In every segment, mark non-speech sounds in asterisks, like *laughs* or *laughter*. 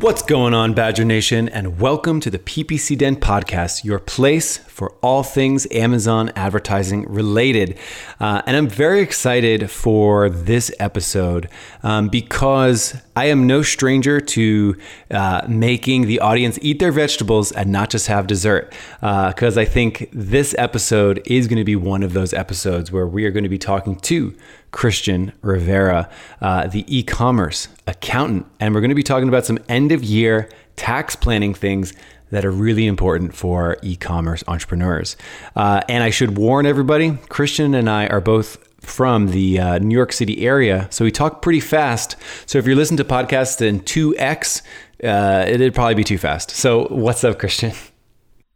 What's going on, Badger Nation, and welcome to the PPC Den podcast, your place for all things Amazon advertising related. Uh, and I'm very excited for this episode um, because I am no stranger to uh, making the audience eat their vegetables and not just have dessert. Because uh, I think this episode is going to be one of those episodes where we are going to be talking to Christian Rivera, uh, the e commerce accountant. And we're going to be talking about some end of year tax planning things that are really important for e commerce entrepreneurs. Uh, and I should warn everybody Christian and I are both from the uh, New York City area, so we talk pretty fast. So if you're listening to podcasts in 2x, uh, it'd probably be too fast. So, what's up, Christian?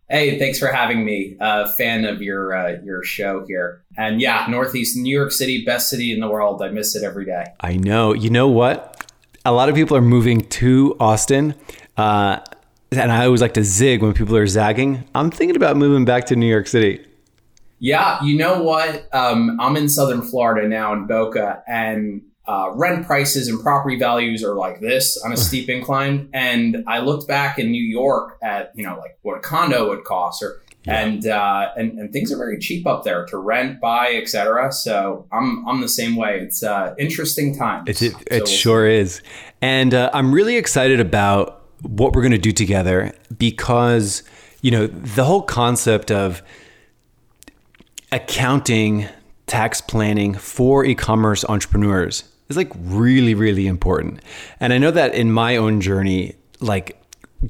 Hey, thanks for having me. A uh, fan of your uh, your show here. And yeah, Northeast New York City, best city in the world. I miss it every day. I know. You know what? A lot of people are moving to Austin. Uh, and I always like to zig when people are zagging. I'm thinking about moving back to New York City. Yeah, you know what? Um, I'm in Southern Florida now in Boca, and uh, rent prices and property values are like this on a *laughs* steep incline. And I looked back in New York at you know like what a condo would cost, or yeah. and, uh, and and things are very cheap up there to rent, buy, etc. So I'm I'm the same way. It's uh, interesting times. It's, it it so sure we'll is, and uh, I'm really excited about what we're going to do together because you know the whole concept of accounting tax planning for e-commerce entrepreneurs is like really really important. And i know that in my own journey like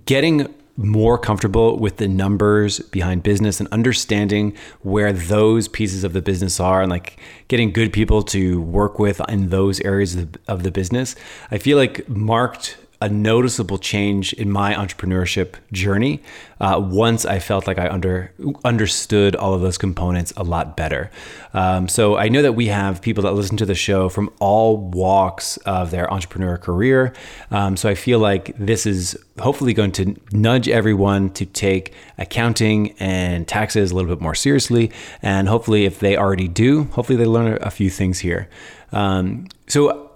getting more comfortable with the numbers behind business and understanding where those pieces of the business are and like getting good people to work with in those areas of the business i feel like marked a noticeable change in my entrepreneurship journey uh, once I felt like I under understood all of those components a lot better. Um, so I know that we have people that listen to the show from all walks of their entrepreneur career. Um, so I feel like this is hopefully going to nudge everyone to take accounting and taxes a little bit more seriously. And hopefully, if they already do, hopefully they learn a few things here. Um, so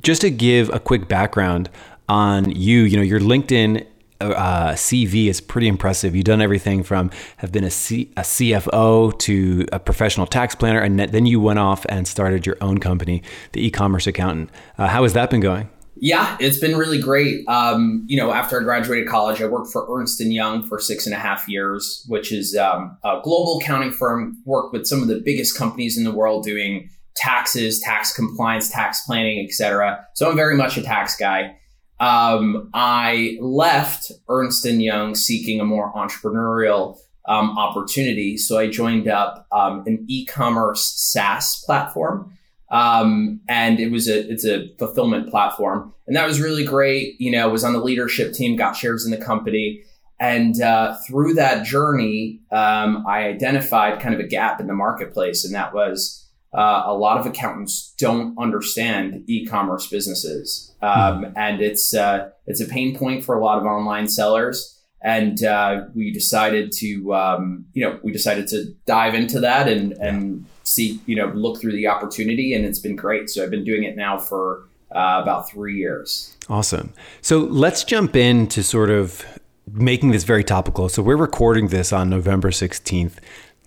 just to give a quick background on you. You know, your LinkedIn uh, CV is pretty impressive. You've done everything from have been a, C, a CFO to a professional tax planner, and then you went off and started your own company, the e-commerce accountant. Uh, how has that been going? Yeah, it's been really great. Um, you know, after I graduated college, I worked for Ernst and Young for six and a half years, which is um, a global accounting firm. Worked with some of the biggest companies in the world doing taxes, tax compliance, tax planning, etc. So I'm very much a tax guy um, I left Ernst and Young seeking a more entrepreneurial um, opportunity. So I joined up um, an e-commerce SaaS platform, um, and it was a it's a fulfillment platform, and that was really great. You know, was on the leadership team, got shares in the company. And uh, through that journey, um, I identified kind of a gap in the marketplace, and that was uh, a lot of accountants don't understand e-commerce businesses, um, mm and it's uh, it's a pain point for a lot of online sellers. And uh, we decided to, um, you know, we decided to dive into that and and see, you know, look through the opportunity, and it's been great. So I've been doing it now for uh, about three years. Awesome. So let's jump into sort of making this very topical. So we're recording this on November 16th.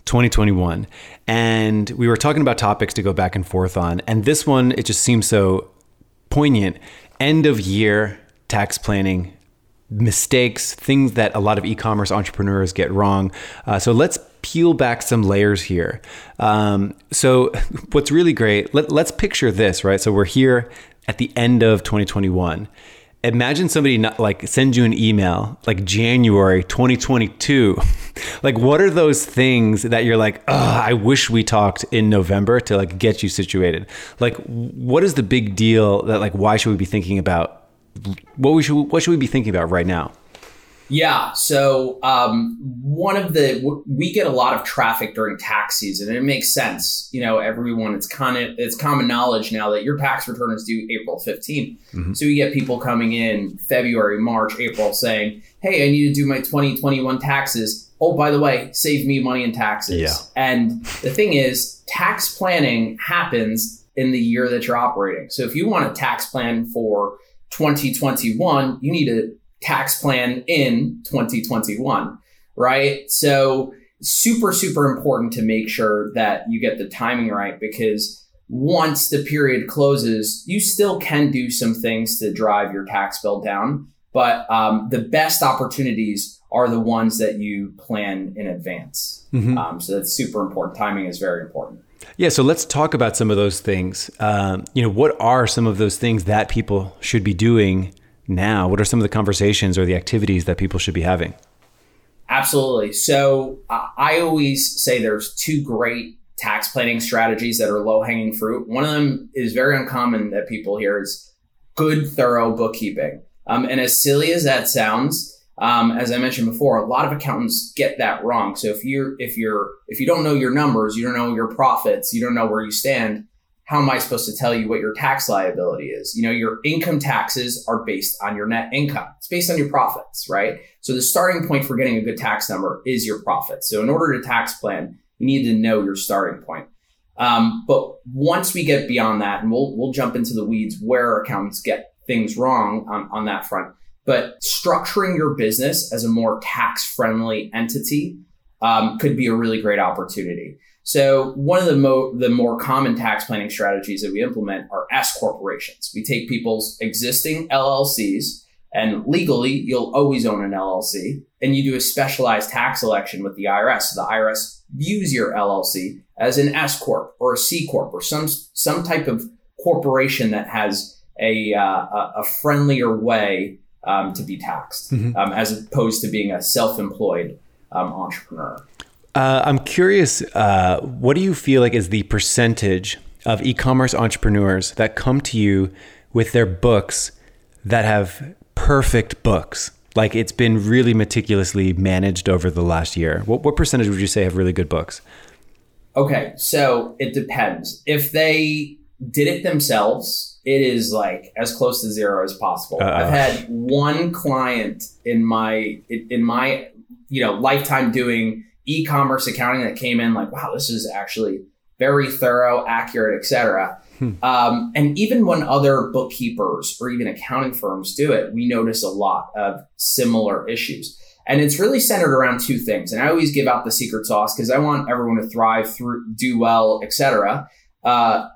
2021. And we were talking about topics to go back and forth on. And this one, it just seems so poignant. End of year tax planning mistakes, things that a lot of e-commerce entrepreneurs get wrong. Uh, so let's peel back some layers here. Um, so *laughs* what's really great? Let, let's picture this, right? So we're here at the end of 2021 imagine somebody not like sends you an email like January 2022. *laughs* like what are those things that you're like, I wish we talked in November to like get you situated? Like what is the big deal that like why should we be thinking about what we should what should we be thinking about right now? Yeah. So um, one of the we get a lot of traffic during tax season, and it makes sense. You know, everyone it's kind of it's common knowledge now that your tax return is due April 15th. Mm-hmm. So you get people coming in February, March, April saying, "Hey, I need to do my 2021 taxes." Oh, by the way, save me money in taxes. Yeah. And the thing is, tax planning happens in the year that you're operating. So if you want a tax plan for 2021, you need to tax plan in 2021, right? So super, super important to make sure that you get the timing right because once the period closes, you still can do some things to drive your tax bill down. But um, the best opportunities are the ones that you plan in advance. Mm-hmm. Um, so that's super important. Timing is very important. Yeah, so let's talk about some of those things. Um, you know, what are some of those things that people should be doing now? What are some of the conversations or the activities that people should be having? Absolutely. So uh, I always say there's two great tax planning strategies that are low hanging fruit. One of them is very uncommon that people hear is good, thorough bookkeeping. Um, and as silly as that sounds, um, as I mentioned before, a lot of accountants get that wrong. So if you're if you're if you don't know your numbers, you don't know your profits, you don't know where you stand, how am I supposed to tell you what your tax liability is? You know, your income taxes are based on your net income. It's based on your profits, right? So the starting point for getting a good tax number is your profits. So in order to tax plan, you need to know your starting point. Um, but once we get beyond that, and we'll we'll jump into the weeds where accountants get things wrong on, on that front. But structuring your business as a more tax friendly entity um, could be a really great opportunity. So one of the, mo- the more common tax planning strategies that we implement are S corporations. We take people's existing LLCs and legally you'll always own an LLC and you do a specialized tax election with the IRS. So the IRS views your LLC as an S corp or a C corp or some some type of corporation that has a uh, a friendlier way um, to be taxed, mm-hmm. um, as opposed to being a self-employed um, entrepreneur. Uh, I'm curious, uh, what do you feel like is the percentage of e-commerce entrepreneurs that come to you with their books that have perfect books? Like it's been really meticulously managed over the last year. What, what percentage would you say have really good books? Okay, so it depends. If they did it themselves, it is like as close to zero as possible. Uh-oh. I've had one client in my in my you know lifetime doing e-commerce accounting that came in like, wow, this is actually very thorough, accurate, etc. Hmm. Um, and even when other bookkeepers or even accounting firms do it, we notice a lot of similar issues. And it's really centered around two things. And I always give out the secret sauce because I want everyone to thrive, through, do well, etc. Uh,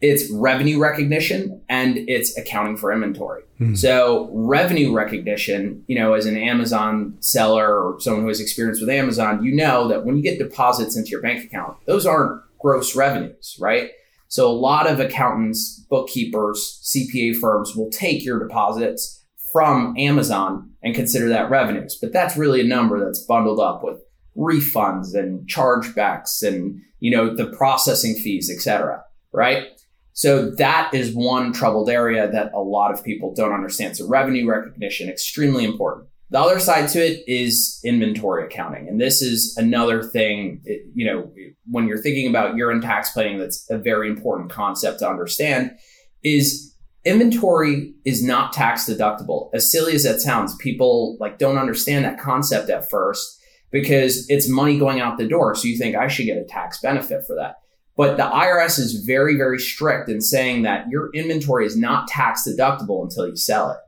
it's revenue recognition and it's accounting for inventory. Mm. So revenue recognition, you know, as an Amazon seller or someone who has experience with Amazon, you know that when you get deposits into your bank account, those aren't gross revenues, right? So a lot of accountants, bookkeepers, CPA firms will take your deposits from Amazon and consider that revenues. But that's really a number that's bundled up with refunds and chargebacks and, you know, the processing fees, et cetera, right? So that is one troubled area that a lot of people don't understand. So revenue recognition, extremely important. The other side to it is inventory accounting. And this is another thing, you know, when you're thinking about year-end tax planning, that's a very important concept to understand is inventory is not tax deductible. As silly as that sounds, people like don't understand that concept at first because it's money going out the door. So you think I should get a tax benefit for that. But the IRS is very, very strict in saying that your inventory is not tax deductible until you sell it.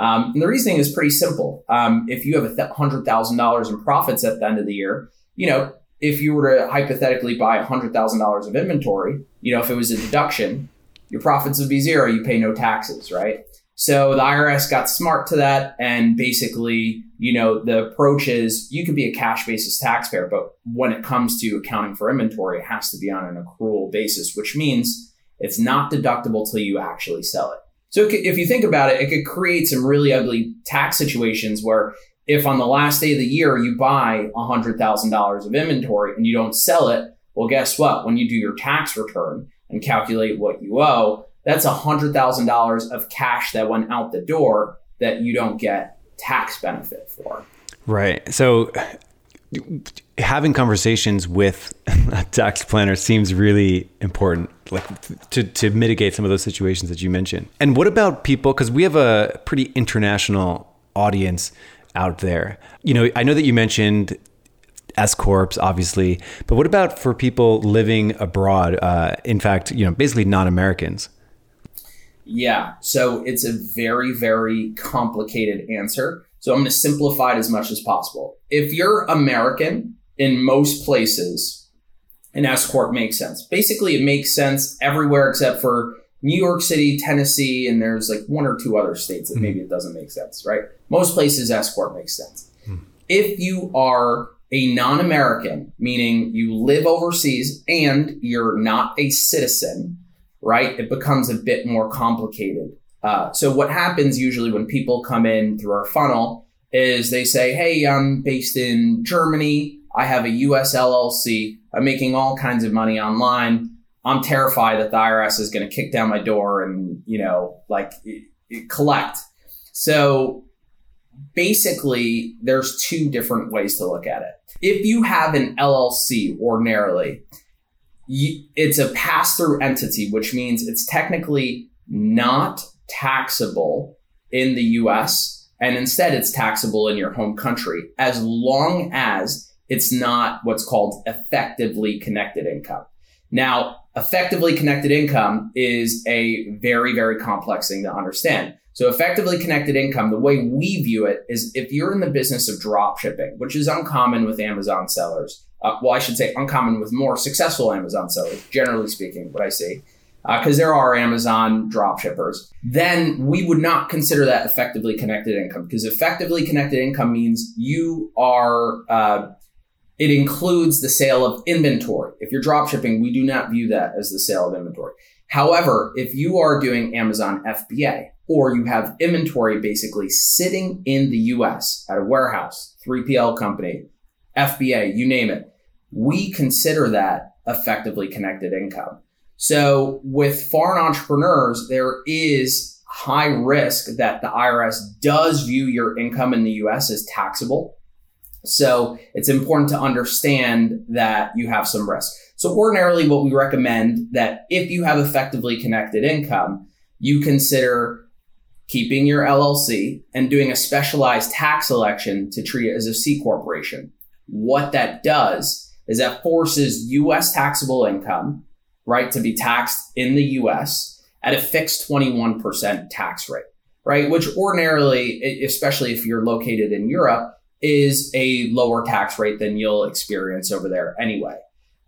Um, and the reasoning is pretty simple. Um, if you have $100,000 in profits at the end of the year, you know, if you were to hypothetically buy $100,000 of inventory, you know, if it was a deduction, your profits would be zero. You pay no taxes, right? So the IRS got smart to that. And basically, you know, the approach is you can be a cash basis taxpayer, but when it comes to accounting for inventory, it has to be on an accrual basis, which means it's not deductible till you actually sell it. So if you think about it, it could create some really ugly tax situations where if on the last day of the year you buy $100,000 of inventory and you don't sell it, well, guess what? When you do your tax return and calculate what you owe, that's $100,000 of cash that went out the door that you don't get tax benefit for. Right. So having conversations with a tax planner seems really important like to, to mitigate some of those situations that you mentioned and what about people because we have a pretty international audience out there you know i know that you mentioned S corps, obviously, but what about for people living abroad? Uh, in fact, you know, basically non-Americans. Yeah, so it's a very, very complicated answer. So I'm going to simplify it as much as possible. If you're American, in most places, an S corp makes sense. Basically, it makes sense everywhere except for New York City, Tennessee, and there's like one or two other states that mm-hmm. maybe it doesn't make sense, right? Most places S corp makes sense. Mm-hmm. If you are a non American, meaning you live overseas and you're not a citizen, right? It becomes a bit more complicated. Uh, so, what happens usually when people come in through our funnel is they say, Hey, I'm based in Germany. I have a US LLC. I'm making all kinds of money online. I'm terrified that the IRS is going to kick down my door and, you know, like collect. So, basically there's two different ways to look at it. If you have an LLC ordinarily, it's a pass through entity, which means it's technically not taxable in the US and instead it's taxable in your home country as long as it's not what's called effectively connected income. Now, effectively connected income is a very, very complex thing to understand. So effectively connected income, the way we view it is if you're in the business of drop shipping, which is uncommon with Amazon sellers. Uh, well, I should say uncommon with more successful Amazon sellers, generally speaking, what I see, because uh, there are Amazon drop shippers, then we would not consider that effectively connected income because effectively connected income means you are, uh, it includes the sale of inventory. If you're drop shipping, we do not view that as the sale of inventory. However, if you are doing Amazon FBA, or you have inventory basically sitting in the US at a warehouse, 3PL company, FBA, you name it. We consider that effectively connected income. So with foreign entrepreneurs, there is high risk that the IRS does view your income in the US as taxable. So it's important to understand that you have some risk. So ordinarily what we recommend that if you have effectively connected income, you consider keeping your LLC and doing a specialized tax election to treat it as a C corporation. What that does is that forces US taxable income, right, to be taxed in the US at a fixed 21% tax rate, right? Which ordinarily, especially if you're located in Europe, is a lower tax rate than you'll experience over there anyway.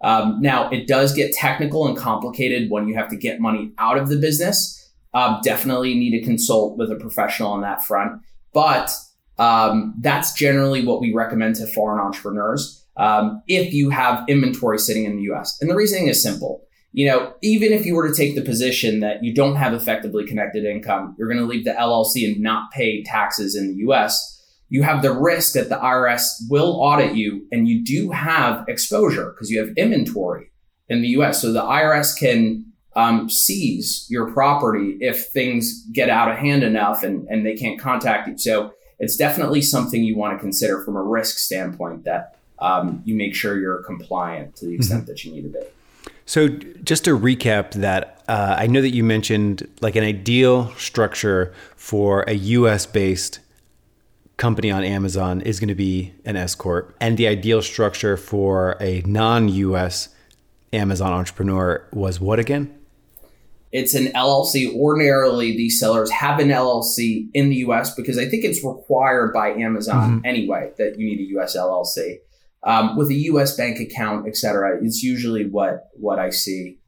Um, now, it does get technical and complicated when you have to get money out of the business uh, definitely need to consult with a professional on that front. But um, that's generally what we recommend to foreign entrepreneurs um, if you have inventory sitting in the US. And the reasoning is simple. You know, even if you were to take the position that you don't have effectively connected income, you're going to leave the LLC and not pay taxes in the US. You have the risk that the IRS will audit you and you do have exposure because you have inventory in the US. So the IRS can um, seize your property if things get out of hand enough and, and they can't contact you. So it's definitely something you want to consider from a risk standpoint that um, you make sure you're compliant to the extent mm-hmm. that you need to be. So just to recap that, uh, I know that you mentioned like an ideal structure for a U.S. based company on Amazon is going to be an S corp, and the ideal structure for a non-U.S. Amazon entrepreneur was what again? It's an LLC. Ordinarily, these sellers have an LLC in the US because I think it's required by Amazon mm-hmm. anyway that you need a US LLC. Um, with a US bank account, et cetera, it's usually what, what I see.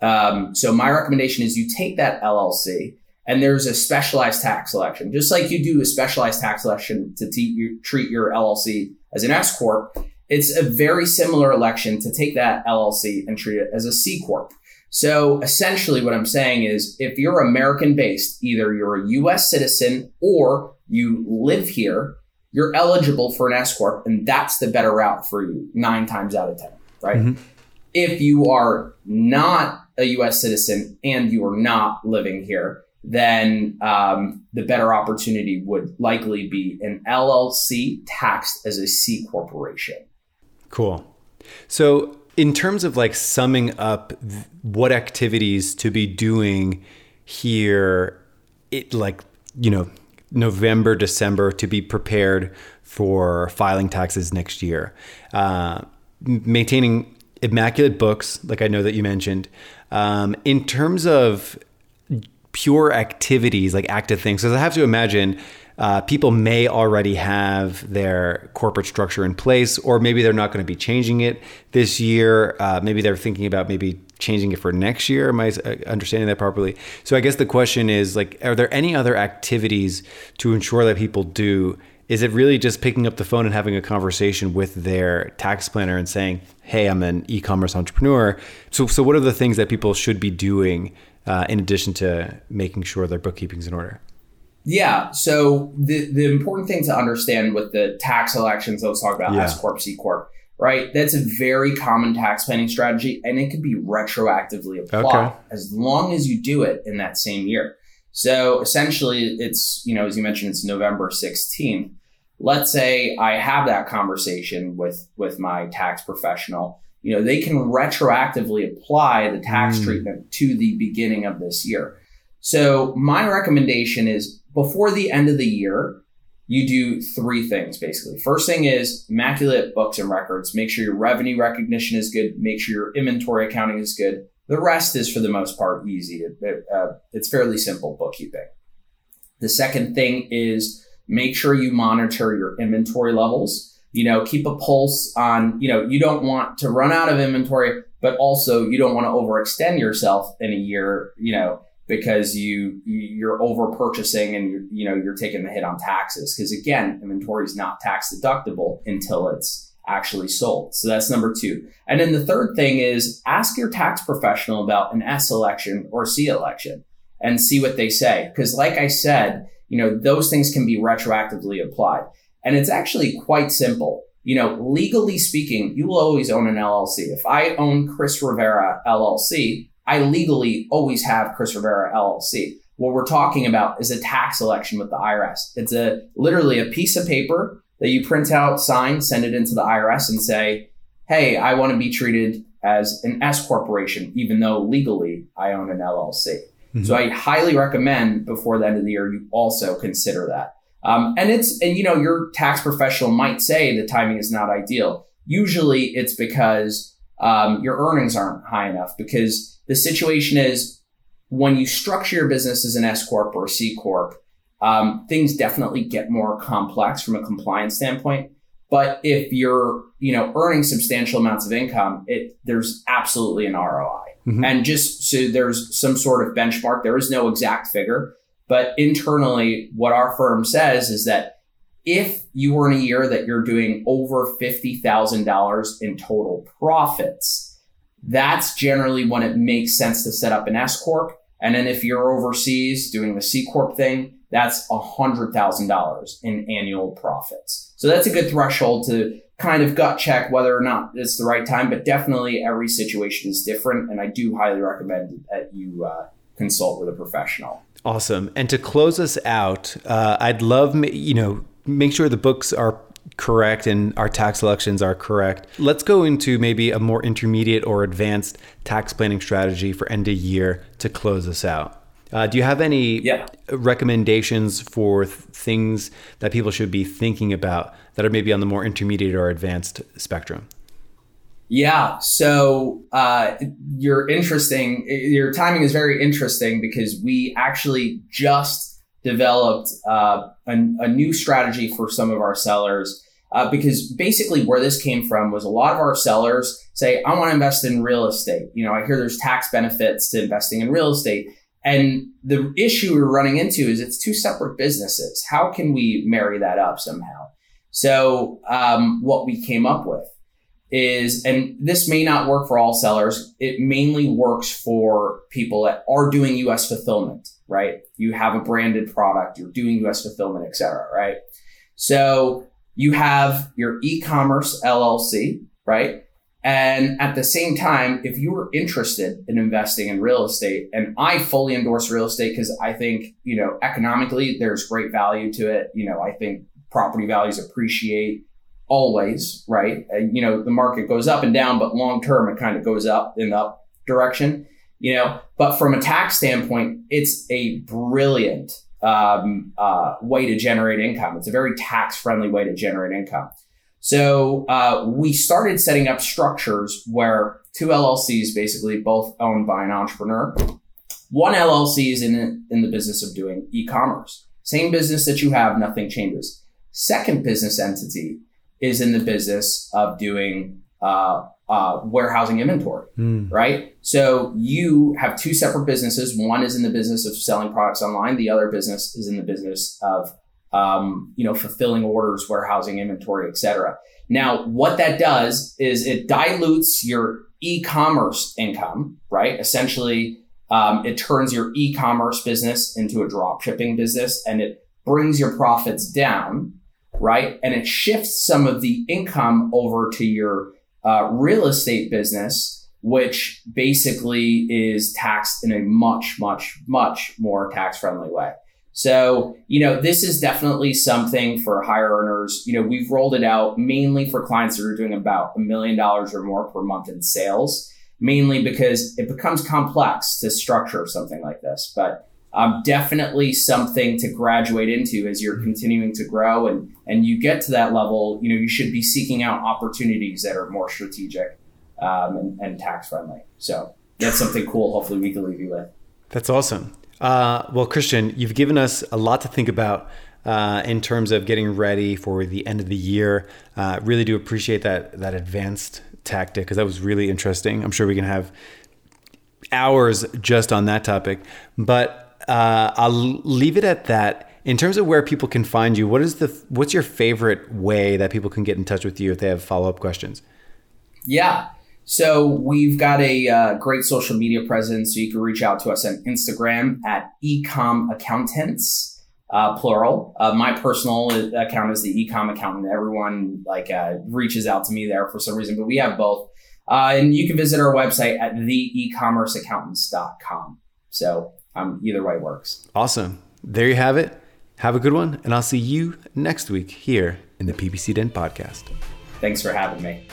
Um, so my recommendation is you take that LLC And there's a specialized tax election, just like you do a specialized tax election to te- treat your LLC as an S corp. It's a very similar election to take that LLC and treat it as a C corp. So essentially, what I'm saying is, if you're American based, either you're a U.S. citizen or you live here, you're eligible for an S corp, and that's the better route for you nine times out of ten, right? Mm-hmm. If you are not a U.S. citizen and you are not living here, then um, the better opportunity would likely be an LLC taxed as a C corporation. Cool. So, in terms of like summing up what activities to be doing here, it like, you know, November, December to be prepared for filing taxes next year. Uh, maintaining immaculate books, like I know that you mentioned. Um, in terms of pure activities, like active things, because I have to imagine uh, people may already have their corporate structure in place, or maybe they're not going to be changing it this year. Uh, maybe they're thinking about maybe changing it for next year. Am I uh, understanding that properly? So I guess the question is like, are there any other activities to ensure that people do? Is it really just picking up the phone and having a conversation with their tax planner and saying, "Hey, I'm an e-commerce entrepreneur." So, so what are the things that people should be doing uh, in addition to making sure their bookkeeping's in order? Yeah. So the the important thing to understand with the tax elections, let's talk about yeah. S corp, C corp, right? That's a very common tax planning strategy, and it can be retroactively applied okay. as long as you do it in that same year. So essentially, it's you know as you mentioned, it's November sixteenth. Let's say I have that conversation with with my tax professional. You know, they can retroactively apply the tax mm. treatment to the beginning of this year. So my recommendation is before the end of the year, you do three things basically. First thing is immaculate books and records. Make sure your revenue recognition is good. Make sure your inventory accounting is good. The rest is for the most part easy. It, uh, it's fairly simple bookkeeping. The second thing is make sure you monitor your inventory levels. You know, keep a pulse on, you know, you don't want to run out of inventory, but also you don't want to overextend yourself in a year, you know, because you you're over purchasing and you're, you know you're taking the hit on taxes. Because again inventory is not tax deductible until it's actually sold. So that's number two. And then the third thing is ask your tax professional about an s election or c election and see what they say. Because like i said you know those things can be retroactively applied. And it's actually quite simple. You know legally speaking you will always own an llc if i own chris rivera llc I legally always have Chris Rivera LLC. What we're talking about is a tax election with the IRS. It's a literally a piece of paper that you print out, sign, send it into the IRS and say, Hey, I want to be treated as an S corporation, even though legally I own an LLC. Mm-hmm. So I highly recommend before the end of the year, you also consider that. Um, and it's, and you know, your tax professional might say the timing is not ideal. Usually it's because um, your earnings aren't high enough because the situation is when you structure your business as an S corp or a C corp, um, things definitely get more complex from a compliance standpoint. But if you're, you know, earning substantial amounts of income, it there's absolutely an ROI. Mm-hmm. And just so there's some sort of benchmark. There is no exact figure, but internally, what our firm says is that if you were in a year that you're doing over fifty thousand dollars in total profits, that's generally when it makes sense to set up an S corp. And then if you're overseas doing the C corp thing, that's $100,000 in annual profits. So that's a good threshold to kind of gut check whether or not it's the right time, but definitely every situation is different. And I do highly recommend that you uh, consult with a professional. Awesome. And to close us out, uh, I'd love, you know, make sure the books are correct and our tax elections are correct. Let's go into maybe a more intermediate or advanced tax planning strategy for end of year to close us out. Uh, do you have any yeah. recommendations for th- things that people should be thinking about that are maybe on the more intermediate or advanced spectrum? Yeah, so uh, you're interesting. Your timing is very interesting because we actually just developed uh, a, a, new strategy for some of our sellers. Uh, because basically, where this came from was a lot of our sellers say, I want to invest in real estate. You know, I hear there's tax benefits to investing in real estate. And the issue we're running into is it's two separate businesses. How can we marry that up somehow? So um, what we came up with is, and this may not work for all sellers. It mainly works for people that are doing U.S. fulfillment, right? You have a branded product, you're doing U.S. fulfillment, et cetera, right? So you have your e-commerce LLC, right? And at the same time, if you were interested in investing in real estate, and I fully endorse real estate because I think, you know, economically there's great value to it. You know, I think property values appreciate always, right? And, you know, the market goes up and down, but long term it kind of goes up in the up direction, you know. But from a tax standpoint, it's a brilliant um, uh, way to generate income. It's a very tax friendly way to generate income. So uh, we started setting up structures where two LLCs, basically both owned by an entrepreneur. One LLC is in in the business of doing e-commerce. Same business that you have, nothing changes. Second business entity is in the business of doing uh, uh, warehousing inventory, mm. right? So you have two separate businesses. One is in the business of selling products online. The other business is in the business of um, you know, fulfilling orders, warehousing, inventory, etc. Now, what that does is it dilutes your e-commerce income, right? Essentially, um, it turns your e-commerce business into a drop shipping business, and it brings your profits down, right? And it shifts some of the income over to your uh, real estate business, which basically is taxed in a much, much, much more tax friendly way. So, you know, this is definitely something for higher earners. You know, we've rolled it out mainly for clients that are doing about a million dollars or more per month in sales, mainly because it becomes complex to structure something like this. But um, definitely something to graduate into as you're continuing to grow and and you get to that level. You know, you should be seeking out opportunities that are more strategic um, and, and tax friendly. So that's something cool. Hopefully, we can leave you with. That's awesome. Uh, well, Christian, you've given us a lot to think about uh, in terms of getting ready for the end of the year. Uh, really do appreciate that that advanced tactic because that was really interesting. I'm sure we can have hours just on that topic, but uh, I'll leave it at that. In terms of where people can find you, what is the what's your favorite way that people can get in touch with you if they have follow up questions? Yeah, so we've got a uh, great social media presence. So you can reach out to us on Instagram at ecom accountants, uh, plural. Uh, my personal account is the ecom accountant. Everyone like uh, reaches out to me there for some reason, but we have both. Uh, and you can visit our website at theecommerceaccountants.com. So um, either way works. Awesome. There you have it. Have a good one, and I'll see you next week here in the PPC Den podcast. Thanks for having me.